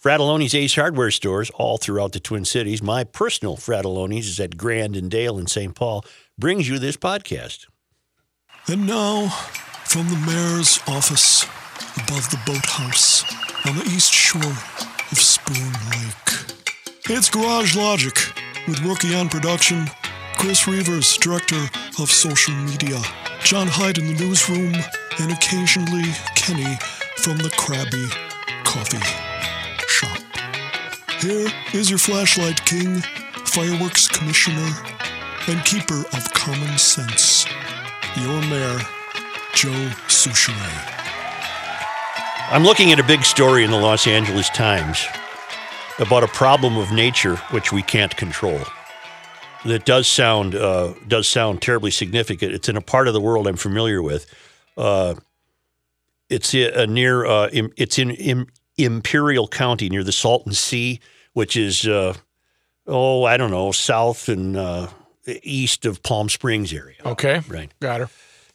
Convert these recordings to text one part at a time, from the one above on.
Frattallone's Ace Hardware stores all throughout the Twin Cities. My personal Frattallone's is at Grand and Dale in St. Paul. Brings you this podcast. And now, from the mayor's office above the boathouse on the east shore of Spoon Lake, it's Garage Logic with Rookie on production, Chris Reeves, director of social media, John Hyde in the newsroom, and occasionally Kenny from the Krabby Coffee. Here is your flashlight king, fireworks commissioner, and keeper of common sense, your mayor, Joe Soucheray. I'm looking at a big story in the Los Angeles Times about a problem of nature which we can't control. That does sound uh, does sound terribly significant. It's in a part of the world I'm familiar with. Uh, it's uh, near. Uh, im- it's in, in Imperial County near the Salton Sea, which is uh, oh I don't know south and uh, east of Palm Springs area. Okay. Right. Got her.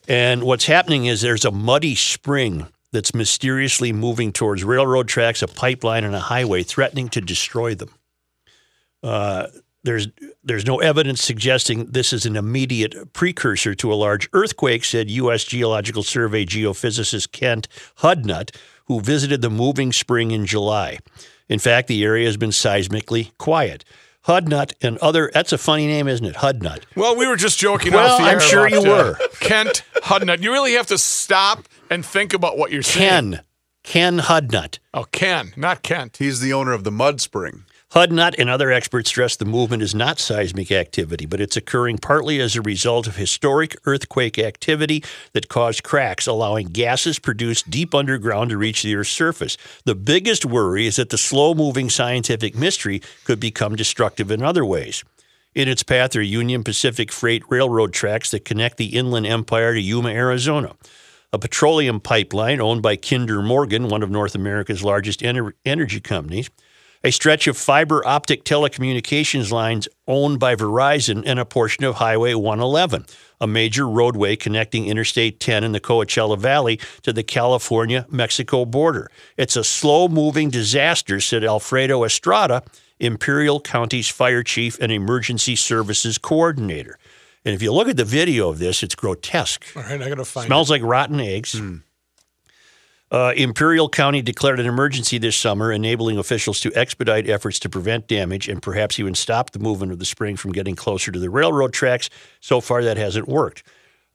And what's happening is there's a muddy spring that's mysteriously moving towards railroad tracks, a pipeline, and a highway, threatening to destroy them. Uh, there's there's no evidence suggesting this is an immediate precursor to a large earthquake, said U.S. Geological Survey geophysicist Kent Hudnut, who visited the moving spring in July. In fact, the area has been seismically quiet. Hudnut and other, that's a funny name, isn't it? Hudnut. Well, we were just joking Well, off the I'm air sure you uh, were. Kent Hudnut. You really have to stop and think about what you're saying. Ken. Ken Hudnut. Oh, Ken, not Kent. He's the owner of the Mud Spring. Hudnut and other experts stress the movement is not seismic activity, but it's occurring partly as a result of historic earthquake activity that caused cracks, allowing gases produced deep underground to reach the Earth's surface. The biggest worry is that the slow moving scientific mystery could become destructive in other ways. In its path are Union Pacific Freight Railroad tracks that connect the Inland Empire to Yuma, Arizona. A petroleum pipeline owned by Kinder Morgan, one of North America's largest ener- energy companies a stretch of fiber optic telecommunications lines owned by Verizon, and a portion of Highway 111, a major roadway connecting Interstate 10 in the Coachella Valley to the California Mexico border. It's a slow moving disaster, said Alfredo Estrada, Imperial County's fire chief and emergency services coordinator. And if you look at the video of this, it's grotesque. All right, I got to find Smells like rotten eggs. Hmm. Uh, Imperial County declared an emergency this summer, enabling officials to expedite efforts to prevent damage and perhaps even stop the movement of the spring from getting closer to the railroad tracks. So far, that hasn't worked.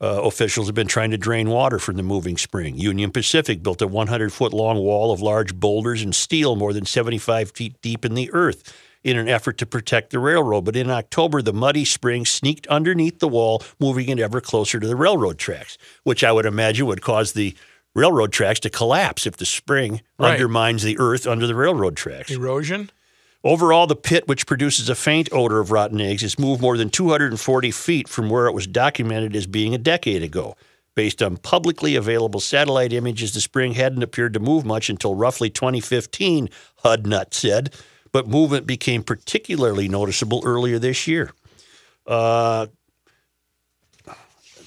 Uh, officials have been trying to drain water from the moving spring. Union Pacific built a 100 foot long wall of large boulders and steel more than 75 feet deep in the earth in an effort to protect the railroad. But in October, the muddy spring sneaked underneath the wall, moving it ever closer to the railroad tracks, which I would imagine would cause the railroad tracks to collapse if the spring Right. undermines the earth under the railroad tracks. erosion. Overall, the pit, which produces a faint odor of rotten eggs, has moved more than 240 feet from where it was documented as being a decade ago. Based on publicly available satellite images, the spring hadn't appeared to move much until roughly 2015, Hudnut said, but movement became particularly noticeable earlier this year. Uh,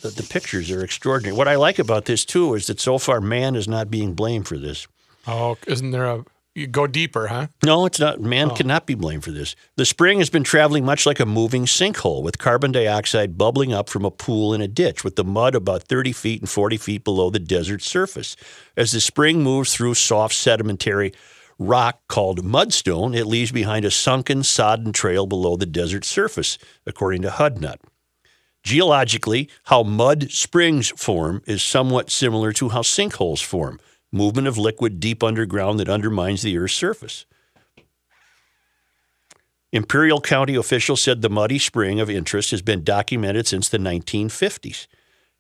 the, the pictures are extraordinary. What I like about this, too, is that so far man is not being blamed for this. Oh, isn't there a? You go deeper, huh? No, it's not. Man oh. cannot be blamed for this. The spring has been traveling much like a moving sinkhole, with carbon dioxide bubbling up from a pool in a ditch, with the mud about 30 feet and 40 feet below the desert surface. As the spring moves through soft sedimentary rock called mudstone, it leaves behind a sunken, sodden trail below the desert surface, according to Hudnut. Geologically, how mud springs form is somewhat similar to how sinkholes form movement of liquid deep underground that undermines the Earth's surface. Imperial County officials said the muddy spring of interest has been documented since the 1950s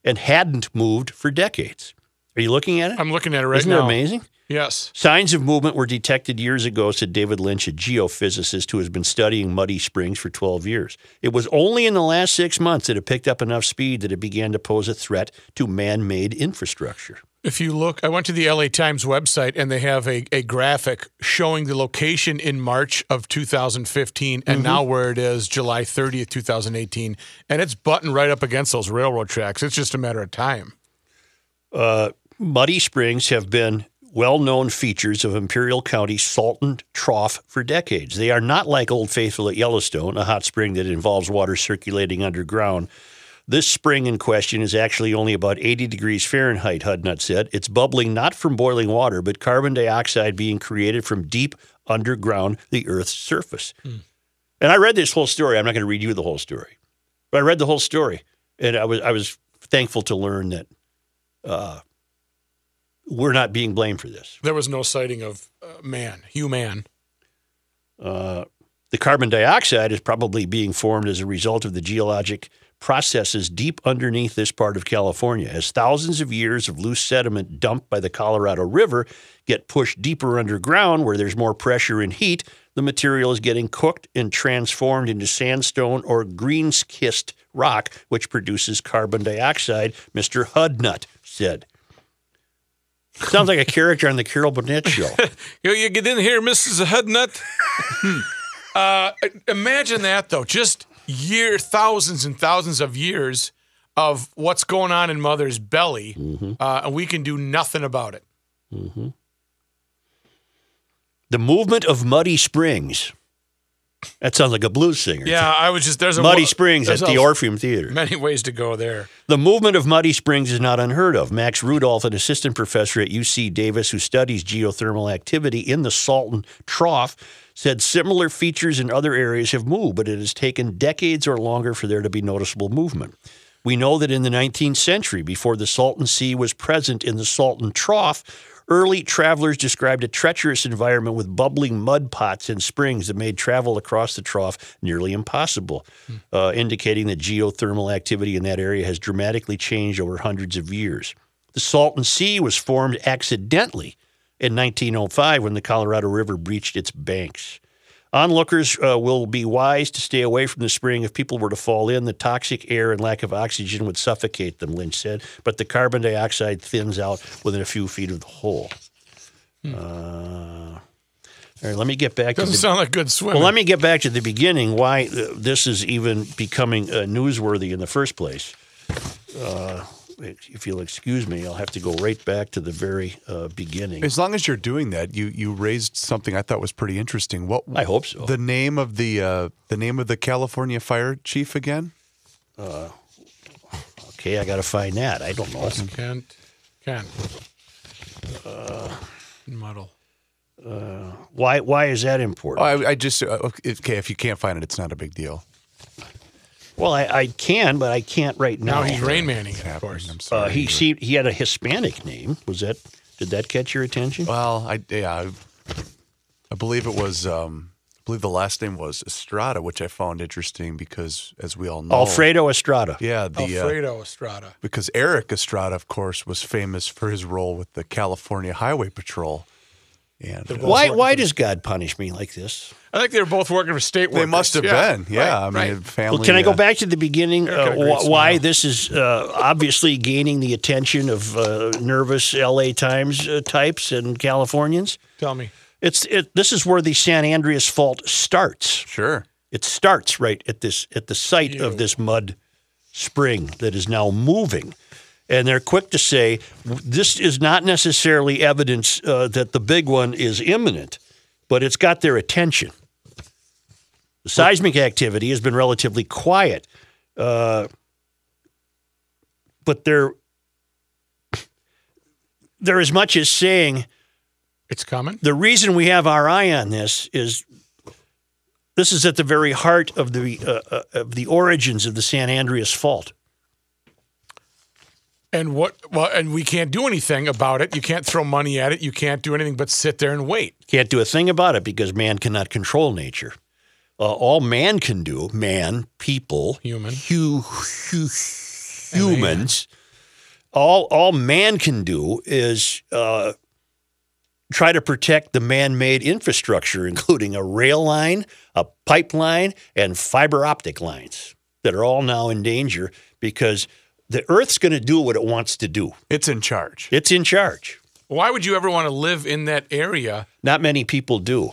and hadn't moved for decades. Are you looking at it? I'm looking at it right now. Isn't now. it amazing? Yes. Signs of movement were detected years ago, said David Lynch, a geophysicist who has been studying muddy springs for 12 years. It was only in the last six months that it picked up enough speed that it began to pose a threat to man made infrastructure. If you look, I went to the LA Times website and they have a, a graphic showing the location in March of 2015 and now where it is July 30th, 2018. And it's buttoned right up against those railroad tracks. It's just a matter of time. Uh, muddy springs have been well known features of Imperial County Salton Trough for decades. They are not like Old Faithful at Yellowstone, a hot spring that involves water circulating underground. This spring in question is actually only about 80 degrees Fahrenheit, Hudnut said. It's bubbling not from boiling water, but carbon dioxide being created from deep underground the Earth's surface. And I read this whole story. I'm not going to read you the whole story, but I read the whole story, and I was I was thankful to learn that uh, we're not being blamed for this. There was no sighting of uh, man, human. Uh, the carbon dioxide is probably being formed as a result of the geologic processes deep underneath this part of California. As thousands of years of loose sediment dumped by the Colorado River get pushed deeper underground where there's more pressure and heat, the material is getting cooked and transformed into sandstone or green-schist rock, which produces carbon dioxide, Mr. Hudnut said. Sounds like a character on the Carol Burnett show. You, you get in here, Mrs. Hudnut. uh, imagine that, though. Just year, thousands and thousands of years of what's going on in mother's belly, uh, and we can do nothing about it. The movement of Muddy Springs. That sounds like a blues singer. Yeah, I was just there's a Muddy Springs at the Orpheum Theater. Many ways to go there. The movement of Muddy Springs is not unheard of. Max Rudolph, an assistant professor at UC Davis who studies geothermal activity in the Salton Trough, said similar features in other areas have moved, but it has taken decades or longer for there to be noticeable movement. We know that in the 19th century, before the Salton Sea was present in the Salton Trough, early travelers described a treacherous environment with bubbling mud pots and springs that made travel across the trough nearly impossible, uh, indicating that geothermal activity in that area has dramatically changed over hundreds of years. The Salton Sea was formed accidentally in 1905 when the Colorado River breached its banks. Onlookers uh, will be wise to stay away from the spring. If people were to fall in, the toxic air and lack of oxygen would suffocate them, Lynch said. But the carbon dioxide thins out within a few feet of the hole. Uh, all right, let me get back to Doesn't the sound like good swimming. well, let me get back to the beginning. Why uh, this is even becoming uh, newsworthy in the first place. Uh, if you'll excuse me, I'll have to go right back to the very uh, beginning. As long as you're doing that, you you raised something I thought was pretty interesting. What I hope so. the name of the uh, the name of the California fire chief again? Okay, I got to find that. I don't know. Kent, Kent. Muddle. Why? Why is that Oh, important? I, I just uh, okay. If you can't find it, it's not a big deal. Well, I, I can, but I can't right now. Now he's Rain Manning, of course. I'm Uh, sorry. he seemed he had a Hispanic name. Was that? Did that catch your attention? well, I yeah, I, I believe it was. Um, I believe the last name was Estrada, which I found interesting because, as we all know, Alfredo Estrada. Yeah, the uh, Alfredo Estrada. because Erik Estrada, of course, was famous for his role with the California Highway Patrol, and uh, Why? Why does God punish me like this? I think they were both working for state they must have Yeah, been. Yeah, right, I mean, right. family. Well, can I go uh, back to the beginning? Uh, wh- why this is uh, obviously gaining the attention of uh, nervous LA Times uh, types and Californians? Tell me. It's it. This is where the San Andreas Fault starts. Sure. It starts right at this at the site of this mud spring that is now moving. And they're quick to say this is not necessarily evidence uh, that the big one is imminent, but it's got their attention. The seismic activity has been relatively quiet, uh, but they're they're as much as saying It's coming. the reason we have our eye on this is this is at the very heart of the uh, uh, of the origins of the San Andreas Fault. And what? Well, and we can't do anything about it. You can't throw money at it. You can't do anything but sit there and wait. Can't do a thing about it because man cannot control nature. Uh, all man can do, man, people, Human. hu, hu, humans, all all man can do is uh, try to protect the man-made infrastructure, including a rail line, a pipeline, and fiber optic lines that are all now in danger because the Earth's going to do what it wants to do. It's in charge. It's in charge. Why would you ever want to live in that area? Not many people do.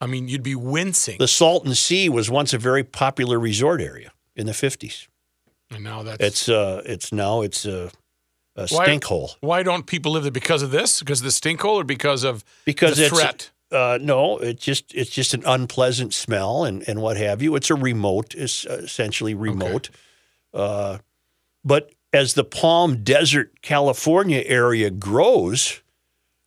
I mean, you'd be wincing. The Salton Sea was once a very popular resort area in the 50s. and now that's It's uh, it's now it's uh, a Why- stink hole. Why don't people live there because of this? Because of the stink hole, or because of because the it's threat? Uh, no, it's just it's just an unpleasant smell and, and what have you. It's a remote, it's essentially remote. Uh, but as the Palm Desert, California area grows,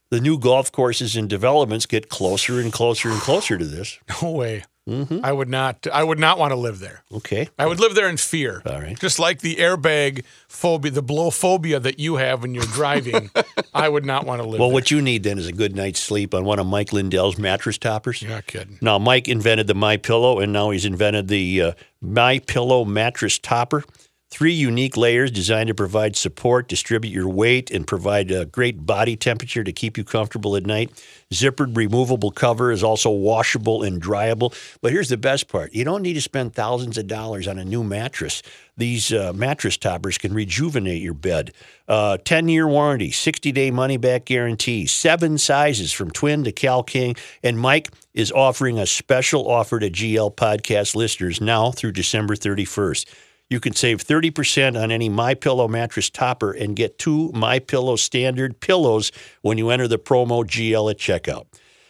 the new golf courses and developments get closer and closer and closer to this. No way. Mm-hmm. I would not. I would not want to live there. Okay, I would live there in fear. All right. Just like the airbag phobia, the blow phobia that you have when you're driving, I would not want to live well, there. what you need then is a good night's sleep on one of Mike Lindell's mattress toppers. You're not kidding. Now, Mike invented the My Pillow, and now he's invented the uh, My Pillow mattress topper. Three unique layers designed to provide support, distribute your weight, and provide a great body temperature to keep you comfortable at night. Zippered removable cover is also washable and dryable. But here's the best part you don't need to spend thousands of dollars on a new mattress. These uh, mattress toppers can rejuvenate your bed. 10 year warranty, 60 day money back guarantee, seven sizes from twin to Cal King. And Mike is offering a special offer to GL podcast listeners now through December 31st. You can save 30% on any My Pillow mattress topper and get two My Pillow standard pillows when you enter the promo GL at checkout.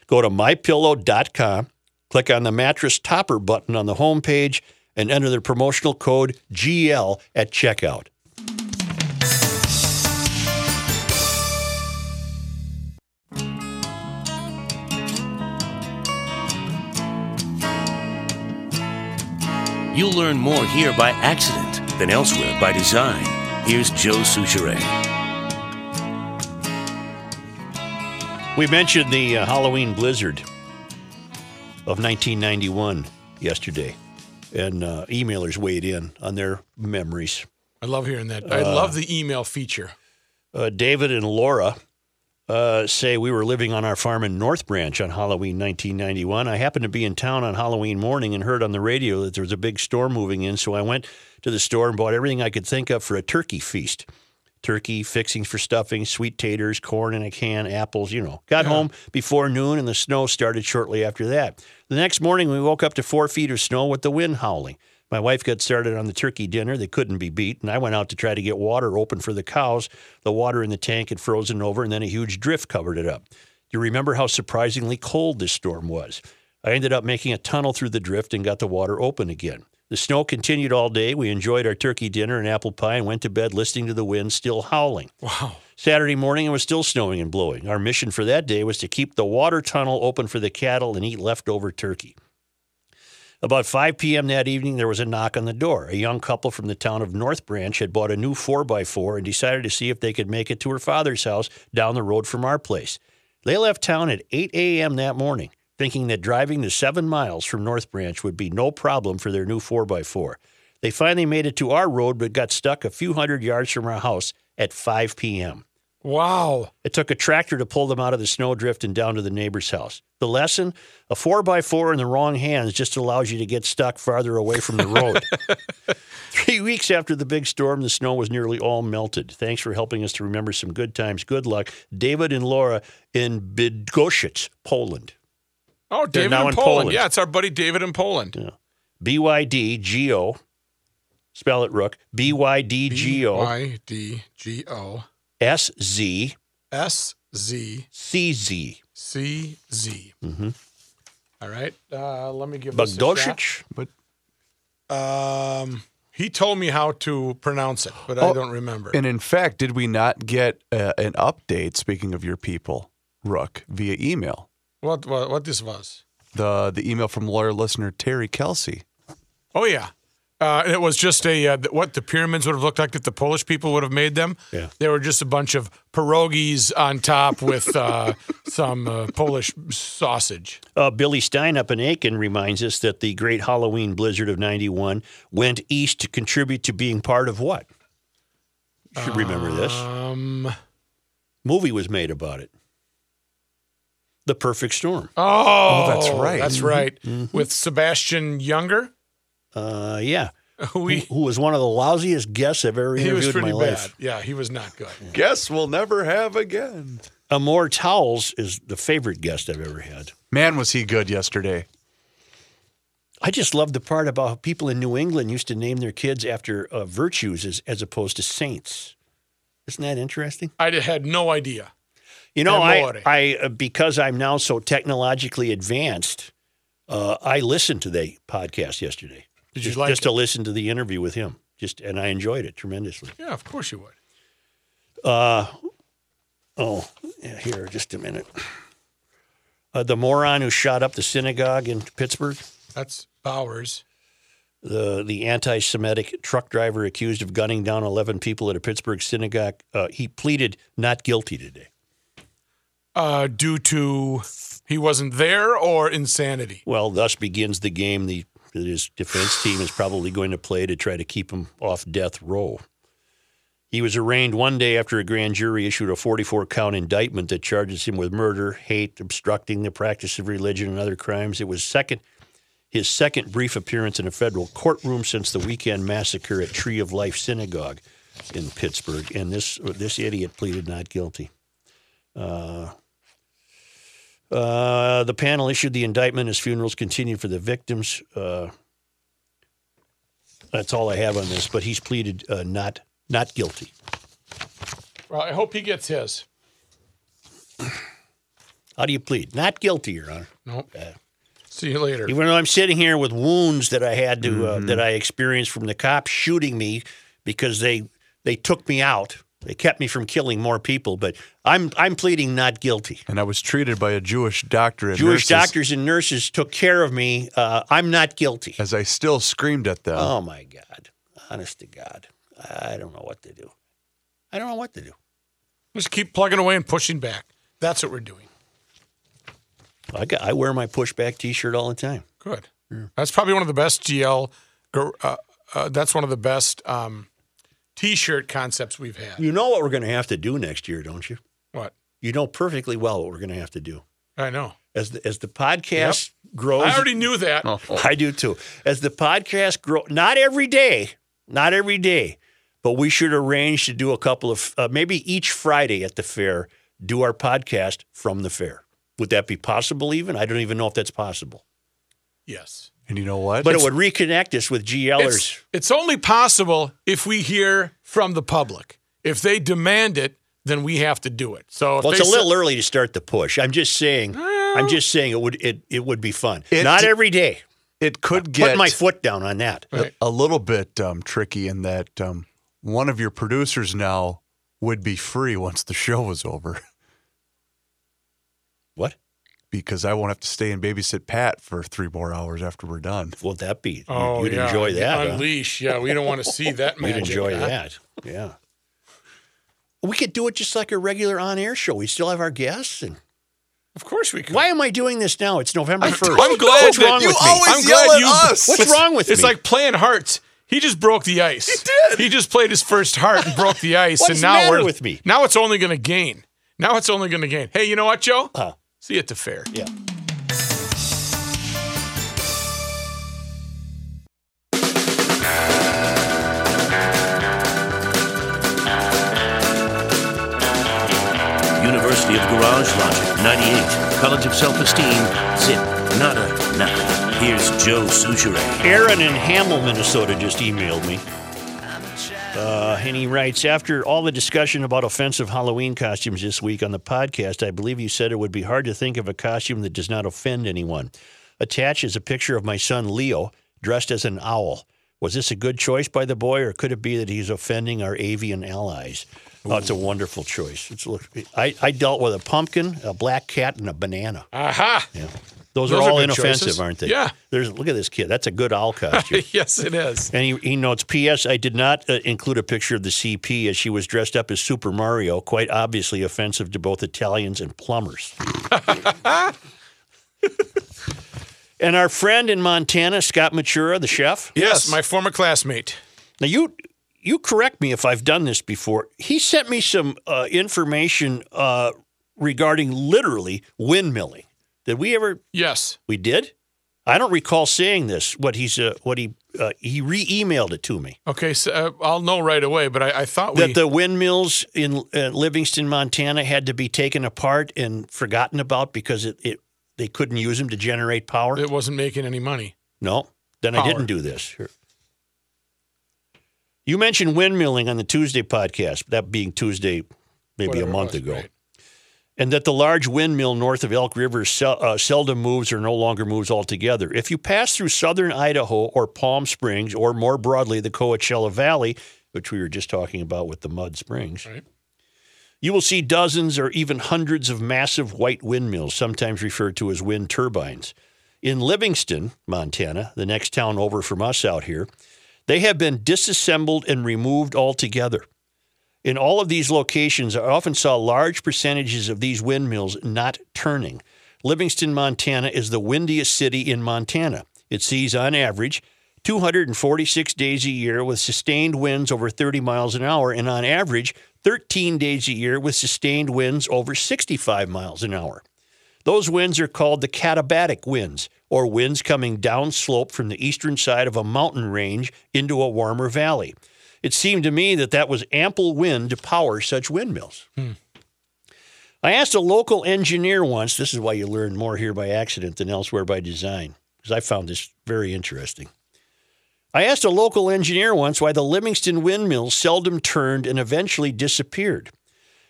Go to mypillow.com, click on the mattress topper button on the homepage, and enter the promotional code GL at checkout. You'll learn more here by accident than elsewhere by design. Here's Joe Soucheray. We mentioned the uh, Halloween blizzard of 1991 yesterday, and uh, emailers weighed in on their memories. I love hearing that. I love the email feature. Uh, David and Laura uh, say we were living on our farm in North Branch on Halloween 1991. I happened to be in town on Halloween morning and heard on the radio that there was a big storm moving in, so I went to the store and bought everything I could think of for a turkey feast. Turkey, fixings for stuffing, sweet taters, corn in a can, apples, you know. Got home before noon and the snow started shortly after that. The next morning, we woke up to four feet of snow with the wind howling. My wife got started on the turkey dinner. They couldn't be beat. And I went out to try to get water open for the cows. The water in the tank had frozen over, and then a huge drift covered it up. Do you remember how surprisingly cold this storm was? I ended up making a tunnel through the drift and got the water open again. The snow continued all day. We enjoyed our turkey dinner and apple pie and went to bed listening to the wind still howling. Wow. Saturday morning, it was still snowing and blowing. Our mission for that day was to keep the water tunnel open for the cattle and eat leftover turkey. About 5 p.m. that evening, there was a knock on the door. A young couple from the town of North Branch had bought a new 4x4 and decided to see if they could make it to her father's house down the road from our place. They left town at 8 a.m. that morning, thinking that driving the seven miles from North Branch would be no problem for their new 4x4. They finally made it to our road but got stuck a few hundred yards from our house at 5 p.m. Wow. It took a tractor to pull them out of the snowdrift and down to the neighbor's house. The lesson a 4x4 in the wrong hands just allows you to get stuck farther away from the road. Three weeks after the big storm, the snow was nearly all melted. Thanks for helping us to remember some good times. Good luck. David and Laura in Bydgoszcz, Poland. Oh, David in Poland. Poland. Yeah, it's our buddy David in Poland. B Y D G O. Spell it, Rook. B Y D G O Y D G O S Z S Z C Z. C Z. Mm-hmm. All right. Uh, let me give this a shot. But Um, he told me how to pronounce it, but I Oh, don't remember. and in fact, did we not get uh, an update? Speaking of your people, Rook, via email. what, what what this was? The the email from lawyer listener Terry Kelsey. Oh yeah. Uh, and it was just a uh, what the pyramids would have looked like if the Polish people would have made them. Yeah. they were just a bunch of pierogies on top with uh, some uh, Polish sausage. Uh, Billy Stein up in Aitkin reminds us that the great Halloween blizzard of 91 went east to contribute to being part of what? You should remember this. Um, Movie was made about it. The Perfect Storm. oh, that's right. That's right. With Sebastian Younger, Uh, yeah. who Who, who was one of the lousiest guests I've ever he was interviewed in pretty my bad. life. Yeah, he was not good. Guess we'll never have again. Amor Towles is the favorite guest I've ever had. Man, was he good yesterday? I just love the part about how people in New England used to name their kids after uh, virtues as, as opposed to saints. Isn't that interesting? I had no idea. You know, I, Amore. I uh, because I'm now so technologically advanced, uh, I listened to the podcast yesterday. Did you just, like just to listen to the interview with him? Just and I enjoyed it tremendously. Yeah, of course you would. Uh, oh, yeah, here, just a minute. Uh, the moron who shot up the synagogue in Pittsburgh, That's Bowers. the the anti-Semitic truck driver accused of gunning down 11 people at a Pittsburgh synagogue, uh, he pleaded not guilty today. Uh, due to he wasn't there or insanity. Well, thus begins the game the, that his defense team is probably going to play to try to keep him off death row. He was arraigned one day after a grand jury issued a 44 count indictment that charges him with murder, hate, obstructing the practice of religion, and other crimes. It was second his second brief appearance in a federal courtroom since the weekend massacre at Tree of Life Synagogue in Pittsburgh. And this this idiot pleaded not guilty. Uh, the panel issued the indictment as funerals continued for the victims. Uh, that's all I have on this, but he's pleaded uh, not not guilty. Well, I hope he gets his. How do you plead? Not guilty, Your Honor. Nope. See you later. Even though I'm sitting here with wounds that I had to uh, that I experienced from the cops shooting me because they they took me out. They kept me from killing more people, but I'm I'm pleading not guilty. And I was treated by a Jewish doctor and Jewish nurses doctors and nurses took care of me. Uh, I'm not guilty. as I still screamed at them. Oh my God! Honest to God, I don't know what to do. I don't know what to do. Just keep plugging away and pushing back. That's what we're doing. I got, I wear my pushback T-shirt all the time. Good. That's probably one of the best GL. Uh, uh, that's one of the best um, T-shirt concepts we've had. You know what we're going to have to do next year, don't you? What? You know perfectly well what we're going to have to do I know. as the, as the podcast grows. I already knew that. I do too. As the podcast grow, not every day, not every day, but we should arrange to do a couple of uh, maybe each Friday at the fair, do our podcast from the fair. Would that be possible? Even I don't even know if that's possible. Yes. And you know what? But it would reconnect us with GLers. It's, it's only possible if we hear from the public. If they demand it, then we have to do it. So Well, it's a say- little early to start the push. I'm just saying. I'm just saying it would it, it would be fun. It- Not every day. it could get Put my foot down on that. Right. a little bit um, tricky in that um, one of your producers now would be free once the show was over What because I won't have to stay and babysit Pat for three more hours after we're done. would that be? Oh, You'd yeah. enjoy that. huh? Unleash. Yeah, we don't want to see that much. You'd enjoy huh? that. Yeah. We could do it just like a regular on-air show. We still have our guests. And Of course we could. why am I doing this now? It's November first. I'm glad What's that wrong you with me? always I'm yell glad at you. us. What's wrong with It's me? It's like playing hearts. He just broke the ice. He did. He just played his first heart and broke the ice, What's and the now matter we're with me? Now it's only going to gain. Now it's only going to gain. Hey, you know what, Joe? Huh. See you at the fair. yeah. University of Garage Logic, 98. College of Self-Esteem, zip, nada, nothing. Here's Joe Soucheray. Aaron in Hamel, Minnesota, just emailed me. Uh, and he writes After all the discussion about offensive Halloween costumes this week on the podcast, I believe you said it would be hard to think of a costume that does not offend anyone. Attached is a picture of my son Leo dressed as an owl. Was this a good choice by the boy, or could it be that he's offending our avian allies? Oh, it's a wonderful choice. It's look. I, I dealt with a pumpkin, a black cat, and a banana. Aha. Yeah, those, Those are are all inoffensive, choices. aren't they? Yeah. There's look at this kid. That's a good owl costume. yes, it is. And he, he notes, P.S. I did not uh, include a picture of the CP as she was dressed up as Super Mario, quite obviously offensive to both Italians and plumbers. and our friend in Montana, Scott Matura, the chef. Yes, my former classmate. Now you you correct me if I've done this before. He sent me some uh, information uh, regarding literally windmilling. Did we ever? Yes, we did. I don't recall seeing this. What he's uh, what he uh, he re-emailed it to me. Okay, so uh, I'll know right away. But I, I thought that we... the windmills in Livingston, Montana, had to be taken apart and forgotten about because it, it they couldn't use them to generate power. It wasn't making any money. No, then power. I didn't do this. You mentioned windmilling on the Tuesday podcast. That being Tuesday, maybe Whatever a month was, ago. Right and that the large windmill north of Elk River sel- uh, seldom moves or no longer moves altogether. If you pass through southern Idaho or Palm Springs, or more broadly, the Coachella Valley, which we were just talking about with the Mud Springs, right. you will see dozens or even hundreds of massive white windmills, sometimes referred to as wind turbines. In Livingston, Montana, the next town over from us out here, they have been disassembled and removed altogether. In all of these locations, I often saw large percentages of these windmills not turning. Livingston, Montana is the windiest city in Montana. It sees, on average, 246 days a year with sustained winds over 30 miles an hour, and on average, 13 days a year with sustained winds over 65 miles an hour. Those winds are called the katabatic winds, or winds coming downslope from the eastern side of a mountain range into a warmer valley. It seemed to me that that was ample wind to power such windmills. Hmm. I asked a local engineer once, this is why you learn more here by accident than elsewhere by design, because I found this very interesting. I asked a local engineer once why the Livingston windmill seldom turned and eventually disappeared.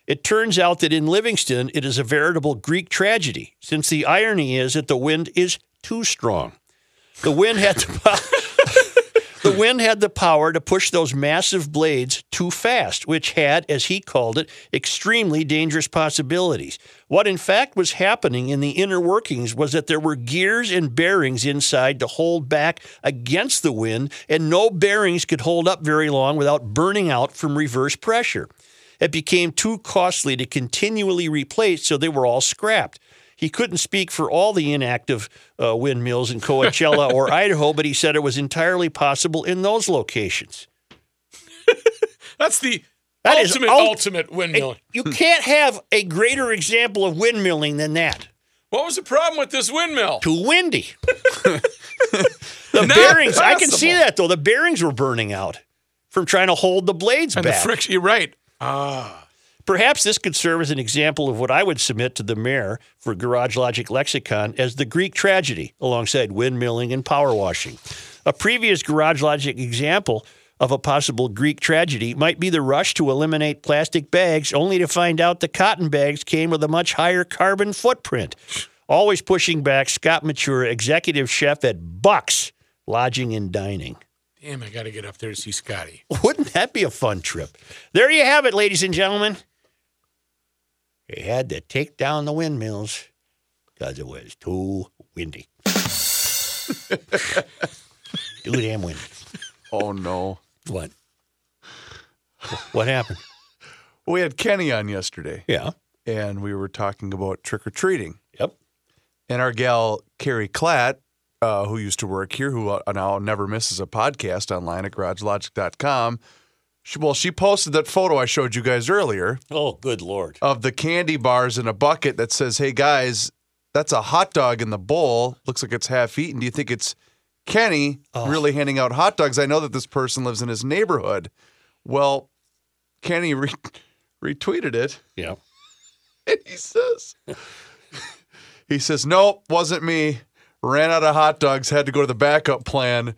It turns out that in Livingston, it is a veritable Greek tragedy, since the irony is that the wind is too strong. The wind had the power the wind had the power to push those massive blades too fast, which had, as he called it, extremely dangerous possibilities. What in fact was happening in the inner workings was that there were gears and bearings inside to hold back against the wind, and no bearings could hold up very long without burning out from reverse pressure. It became too costly to continually replace, so they were all scrapped. He couldn't speak for all the inactive uh, windmills in Coachella or Idaho, but he said it was entirely possible in those locations. That's the that ultimate, ult- ultimate. You can't have a greater example of windmilling than that. What was the problem with this windmill? Too windy. the Not bearings, possible. I can see that though. The bearings were burning out from trying to hold the blades and back. The friction, you're right. Ah. Perhaps this could serve as an example of what I would submit to the mayor for Garage Logic Lexicon as the Greek tragedy, alongside windmilling and power washing. A previous Garage Logic example of a possible Greek tragedy might be the rush to eliminate plastic bags, only to find out the cotton bags came with a much higher carbon footprint. Always pushing back, Scott Mature, executive chef at Bucks Lodging and Dining. Damn, I got to get up there to see Scotty. Wouldn't that be a fun trip? There you have it, ladies and gentlemen. They had to take down the windmills because it was too windy. too damn windy. Oh, no. What? What happened? We had Kenny on yesterday. Yeah. And we were talking about trick or treating. Yep. And our gal, Carrie Klatt, uh, who used to work here, who uh, now never misses a podcast online at garagelogic.com, she, well, she posted that photo I showed you guys earlier Oh, good lord. of the candy bars in a bucket that says, "Hey guys, that's a hot dog in the bowl. Looks like it's half eaten. Do you think it's Kenny ah. really handing out hot dogs? I know that this person lives in his neighborhood." Well, Kenny re- retweeted it. Yeah. And he says, he says, nope, wasn't me. Ran out of hot dogs, had to go to the backup plan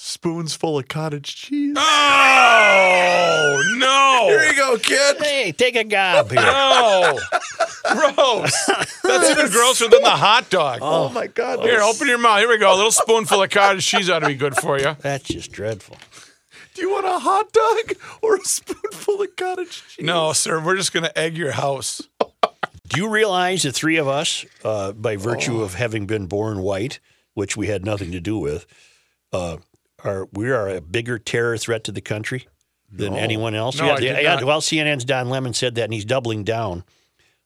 spoons full of cottage cheese. Oh no! Here you go, kid. Hey, take a gob here. No, gross. That's even grosser than the hot dog. Oh, my god! Here, open your mouth. Here we go. A little spoonful of cottage cheese ought to be good for you. That's just dreadful. Do you want a hot dog or a spoonful of cottage cheese? No, sir. We're just gonna egg your house. Do you realize the three of us, uh, by virtue of having been born white, which we had nothing to do with, uh, are we are a bigger terror threat to the country than no. anyone else. No, yeah, the, yeah, well, CNN's Don Lemon said that, and he's doubling down.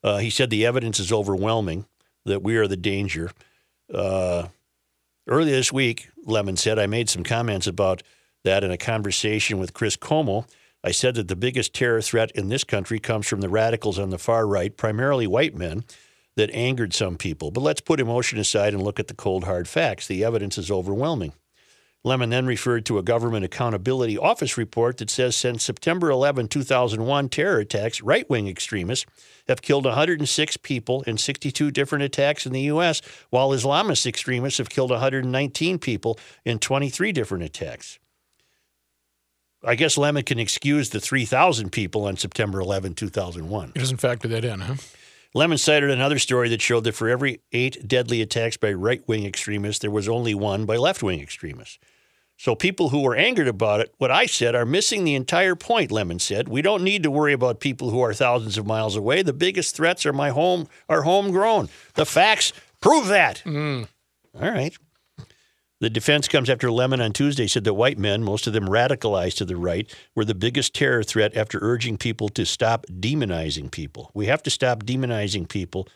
Uh, he said the evidence is overwhelming that we are the danger. Uh, earlier this week, Lemon said, I made some comments about that in a conversation with Chris Cuomo. I said that the biggest terror threat in this country comes from the radicals on the far right, primarily white men, that angered some people. But let's put emotion aside and look at the cold, hard facts. The evidence is overwhelming. Lemon then referred to a Government Accountability Office report that says since September 11, 2001 terror attacks, right wing extremists have killed 106 people in 62 different attacks in the U.S., while Islamist extremists have killed 119 people in 23 different attacks. I guess Lemon can excuse the 3,000 people on September 11, 2001. He doesn't factor that in, huh? Lemon cited another story that showed that for every eight deadly attacks by right wing extremists, there was only one by left wing extremists. So people who were angered about it, what I said, are missing the entire point, Lemon said. We don't need to worry about people who are thousands of miles away. The biggest threats are my home are homegrown. The facts prove that. Mm. All right. The defense comes after Lemon on Tuesday said that white men, most of them radicalized to the right, were the biggest terror threat after urging people to stop demonizing people. We have to stop demonizing people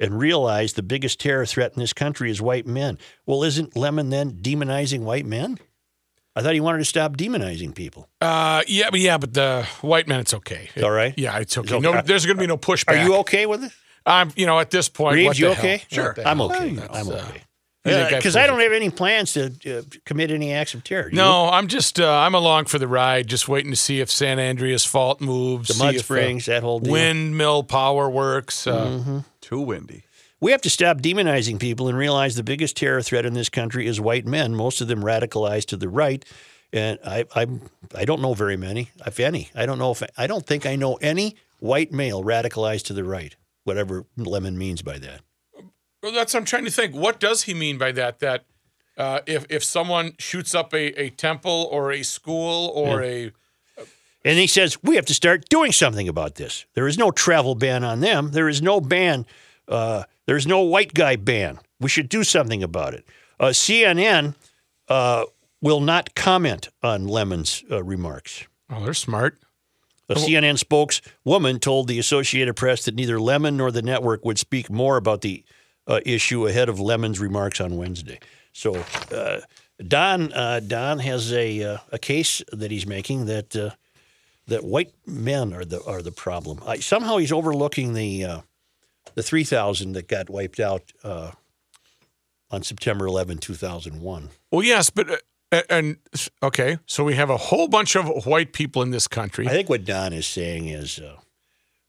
and realize the biggest terror threat in this country is white men. Well, isn't Lemon then demonizing white men? I thought he wanted to stop demonizing people. Uh, yeah, but yeah, but the white man, it's okay. all right? Yeah, it's okay. okay. No, there's going to be no pushback. Are you okay with it? I'm, you know, at this point, Reeves, what you the okay? hell? Sure, I'm okay. That's, I'm uh, okay. I think I Because I don't have any plans to uh, commit any acts of terror. Do you? No, I'm just uh, I'm along for the ride, just waiting to see if San Andreas Fault moves, The see Mud if, uh, Springs, that whole deal. windmill power works. Uh, Too windy. We have to stop demonizing people and realize the biggest terror threat in this country is white men, most of them radicalized to the right. And I, I'm, I don't know very many, if any. I don't know if I don't think I know any white male radicalized to the right, whatever Lemon means by that. Well, that's I'm trying to think. What does he mean by that? That uh, if if someone shoots up a, a temple or a school or a And he says we have to start doing something about this. There is no travel ban on them. There is no ban. Uh, there's no white guy ban. We should do something about it. Uh, CNN uh, will not comment on Lemon's uh, remarks. oh, they're smart. A CNN spokeswoman told the Associated Press that neither Lemon nor the network would speak more about the uh, issue ahead of Lemon's remarks on Wednesday. So uh, Don uh, Don has a uh, a case that he's making that uh, that white men are the are the problem. I, somehow he's overlooking the uh, the three thousand that got wiped out uh, on September 11, 2001. Well, yes, but uh, and okay, so we have a whole bunch of white people in this country. I think what Don is saying is, uh,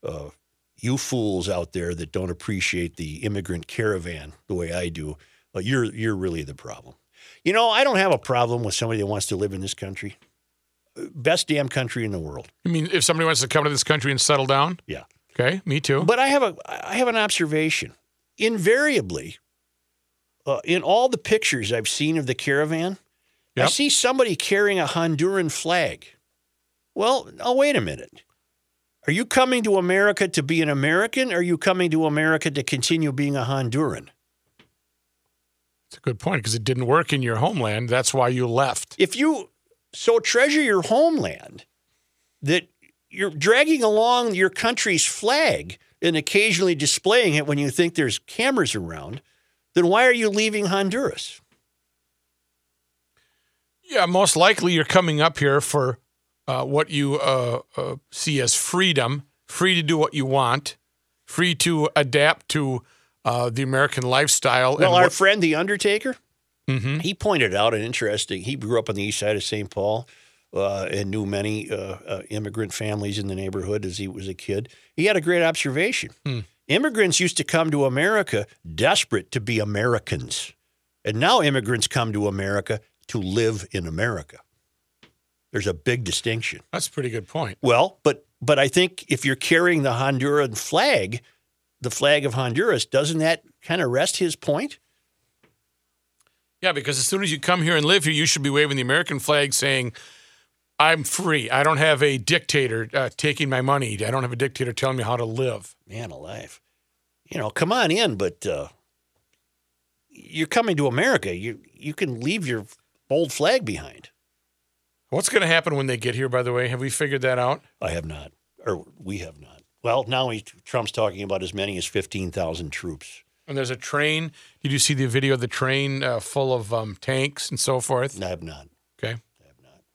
uh, you fools out there that don't appreciate the immigrant caravan the way I do, uh, you're you're really the problem. You know, I don't have a problem with somebody that wants to live in this country. Best damn country in the world. I mean, if somebody wants to come to this country and settle down, Yeah. Okay, me too. But I have a I have an observation. Invariably, uh, in all the pictures I've seen of the caravan, I see somebody carrying a Honduran flag. Well, oh wait a minute. Are you coming to America to be an American? Or are you coming to America to continue being a Honduran? It's a good point because it didn't work in your homeland. That's why you left. If you so treasure your homeland that you're dragging along your country's flag and occasionally displaying it when you think there's cameras around, then why are you leaving Honduras? Yeah, most likely you're coming up here for uh, what you uh, uh, see as freedom, free to do what you want, free to adapt to uh, the American lifestyle. Well, our what- friend the Undertaker, Mhm. he pointed out an interesting. He grew up on the east side of St. Paul uh, and knew many uh, uh, immigrant families in the neighborhood as he was a kid. He had a great observation. Immigrants used to come to America desperate to be Americans, and now immigrants come to America to live in America. There's a big distinction. that's a pretty good point. Well, but but I think if you're carrying the Honduran flag, the flag of Honduras, doesn't that kind of rest his point? Yeah, because as soon as you come here and live here, you should be waving the American flag saying, I'm free. I don't have a dictator uh, taking my money. I don't have a dictator telling me how to live. man alive. You know, come on in, but uh, you're coming to America. You you can leave your old flag behind. What's going to happen when they get here, by the way? Have we figured that out? I have not, or we have not. Well, now he, Trump's talking about as many as fifteen thousand troops. And there's a train. Did you see the video of the train uh, full of um, tanks and so forth? I have not. Okay.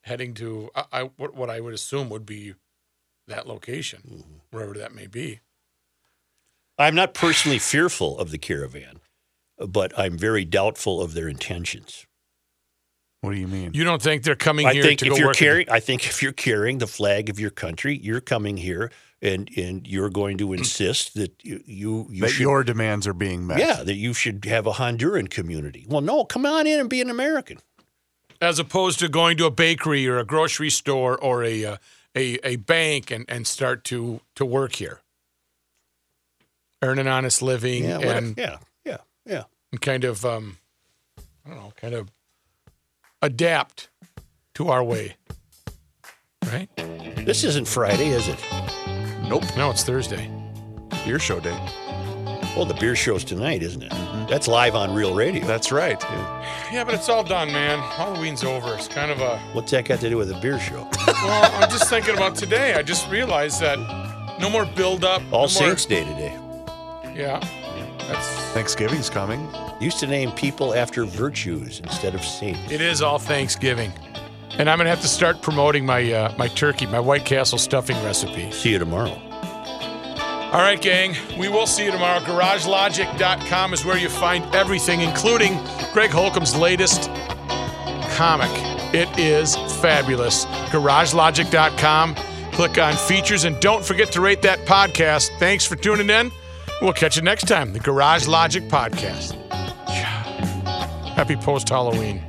Heading to I, I, what, what I would assume would be that location, mm-hmm. wherever that may be. I'm not personally fearful of the caravan, but I'm very doubtful of their intentions. What do you mean? You don't think they're coming I here think to if go you're work? in- I think if you're carrying the flag of your country, you're coming here, and and you're going to mm. insist that you you, you that should your demands are being met. Yeah, that you should have a Honduran community. Well, no, come on in and be an American. As opposed to going to a bakery or a grocery store or a uh, a, a bank and, and start to to work here, earn an honest living Yeah, what- and, yeah, yeah, yeah. and kind of um, I don't know, kind of adapt to our way. Right? This isn't Friday, is it? Nope. No, it's Thursday. Beer show day. Well, the beer show's tonight, isn't it? That's live on Real Radio. That's right. Yeah, but it's all done, man. Halloween's over. It's kind of a What's that got to do with a beer show? well. I'm just thinking about today. I just realized that no more build up. All no Saints Day today. Yeah, that's Thanksgiving's coming. Used to name people after virtues instead of saints. it. Is all Thanksgiving, and I'm gonna have to start promoting my uh, my turkey, my White Castle stuffing recipe. See you tomorrow. All right, gang. We will see you tomorrow. GarageLogic.com is where you find everything, including Greg Holcomb's latest comic. It is fabulous. GarageLogic.com. Click on features and don't forget to rate that podcast. Thanks for tuning in. We'll catch you next time. The Garage Logic Podcast. Yeah. Happy post Halloween.